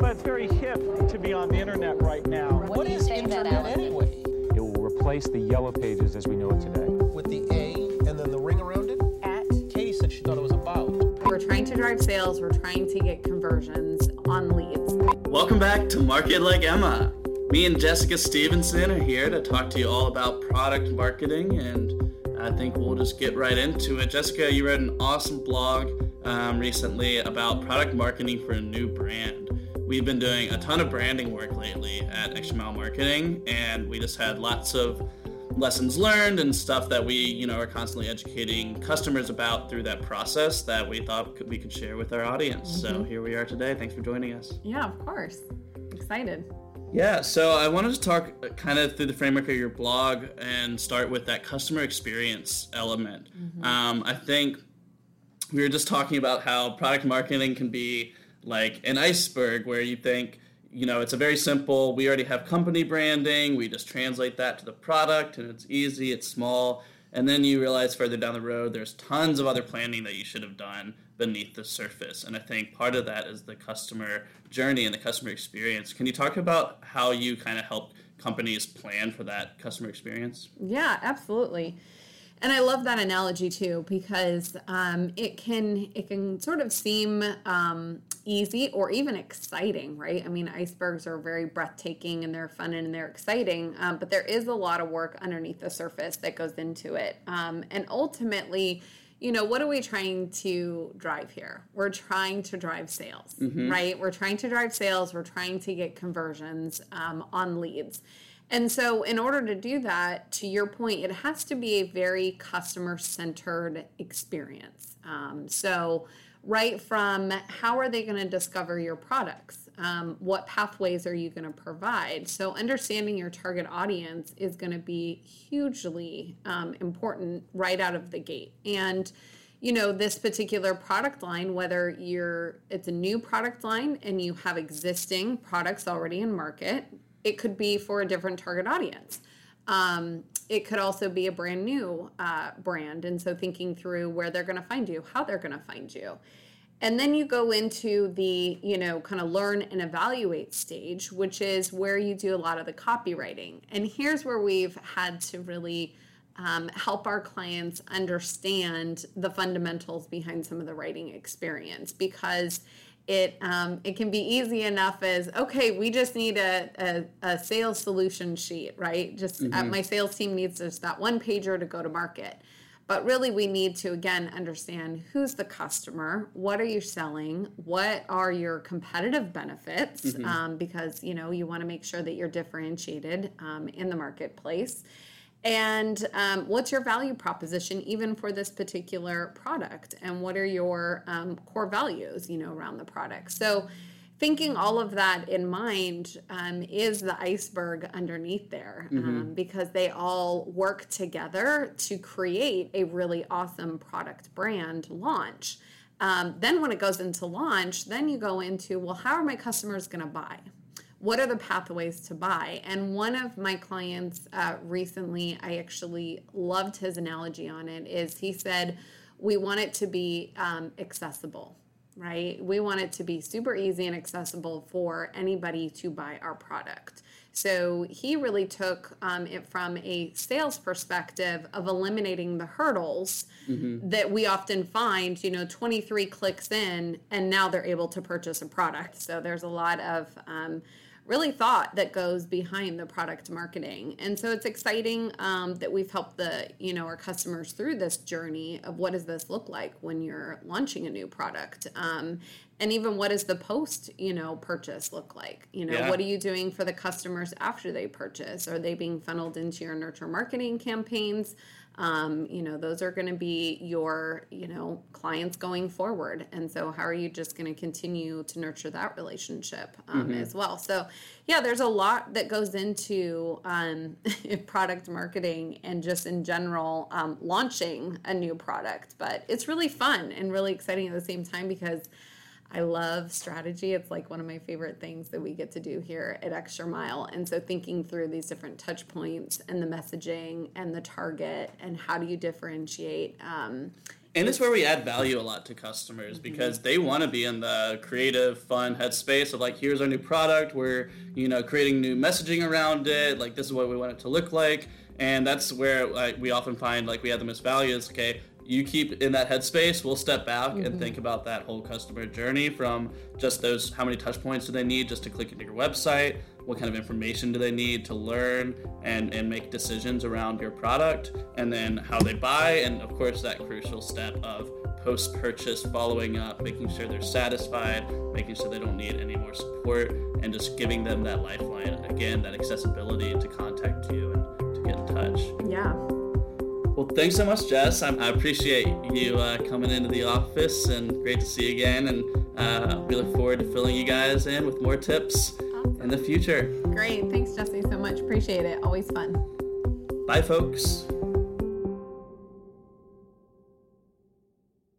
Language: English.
But it's very hip to be on the internet right now. What, what is internet anyway? It will replace the yellow pages as we know it today. With the A and then the ring around it? At. Katie said she thought it was about. We're trying to drive sales, we're trying to get conversions on leads. Welcome back to Market Like Emma. Me and Jessica Stevenson are here to talk to you all about product marketing, and I think we'll just get right into it. Jessica, you read an awesome blog um, recently about product marketing for a new brand. We've been doing a ton of branding work lately at Mile Marketing, and we just had lots of lessons learned and stuff that we, you know, are constantly educating customers about through that process that we thought we could share with our audience. Mm-hmm. So here we are today. Thanks for joining us. Yeah, of course. Excited. Yeah, so I wanted to talk uh, kind of through the framework of your blog and start with that customer experience element. Mm-hmm. Um, I think we were just talking about how product marketing can be like an iceberg where you think, you know, it's a very simple, we already have company branding, we just translate that to the product and it's easy, it's small. And then you realize further down the road, there's tons of other planning that you should have done beneath the surface. And I think part of that is the customer journey and the customer experience. Can you talk about how you kind of help companies plan for that customer experience? Yeah, absolutely and I love that analogy too because um, it can it can sort of seem um, easy or even exciting, right? I mean, icebergs are very breathtaking and they're fun and they're exciting, um, but there is a lot of work underneath the surface that goes into it, um, and ultimately. You know, what are we trying to drive here? We're trying to drive sales, mm-hmm. right? We're trying to drive sales. We're trying to get conversions um, on leads. And so, in order to do that, to your point, it has to be a very customer centered experience. Um, so, right from how are they going to discover your products? Um, what pathways are you going to provide? So, understanding your target audience is going to be hugely um, important right out of the gate. And you know this particular product line whether you're it's a new product line and you have existing products already in market it could be for a different target audience. Um, it could also be a brand new uh, brand. And so thinking through where they're going to find you, how they're going to find you. And then you go into the, you know, kind of learn and evaluate stage, which is where you do a lot of the copywriting. And here's where we've had to really um, help our clients understand the fundamentals behind some of the writing experience because it um, it can be easy enough as okay we just need a, a, a sales solution sheet right just uh, mm-hmm. uh, my sales team needs just that one pager to go to market but really we need to again understand who's the customer what are you selling what are your competitive benefits mm-hmm. um, because you know you want to make sure that you're differentiated um, in the marketplace and um, what's your value proposition even for this particular product? And what are your um, core values you know around the product? So thinking all of that in mind um, is the iceberg underneath there mm-hmm. Um, because they all work together to create a really awesome product brand launch. Um, then when it goes into launch then you go into well how are my customers going to buy what are the pathways to buy? And one of my clients uh, recently, I actually loved his analogy on it, is he said, We want it to be um, accessible, right? We want it to be super easy and accessible for anybody to buy our product. So he really took um, it from a sales perspective of eliminating the hurdles mm-hmm. that we often find, you know, 23 clicks in and now they're able to purchase a product. So there's a lot of, um, really thought that goes behind the product marketing. And so it's exciting um, that we've helped the you know our customers through this journey of what does this look like when you're launching a new product. Um, and even what does the post you know purchase look like? You know yeah. what are you doing for the customers after they purchase? Are they being funneled into your nurture marketing campaigns? Um, you know those are going to be your you know clients going forward. And so how are you just going to continue to nurture that relationship um, mm-hmm. as well? So yeah there's a lot that goes into um, product marketing and just in general um, launching a new product. But it's really fun and really exciting at the same time because I love strategy. It's like one of my favorite things that we get to do here at Extra Mile. And so thinking through these different touch points and the messaging and the target and how do you differentiate um, And it's where we add value a lot to customers because they want to be in the creative, fun headspace of like, here's our new product. We're, you know, creating new messaging around it. Like, this is what we want it to look like. And that's where like we often find like we add the most value is okay. You keep in that headspace. We'll step back and think mm-hmm. about that whole customer journey from just those how many touch points do they need just to click into your website what kind of information do they need to learn and, and make decisions around your product and then how they buy and of course that crucial step of post-purchase following up making sure they're satisfied making sure they don't need any more support and just giving them that lifeline again that accessibility to contact you thanks so much jess i appreciate you uh, coming into the office and great to see you again and uh, we look forward to filling you guys in with more tips in the future Great. Thanks, Jesse, so much. Appreciate it. Always fun. Bye, folks.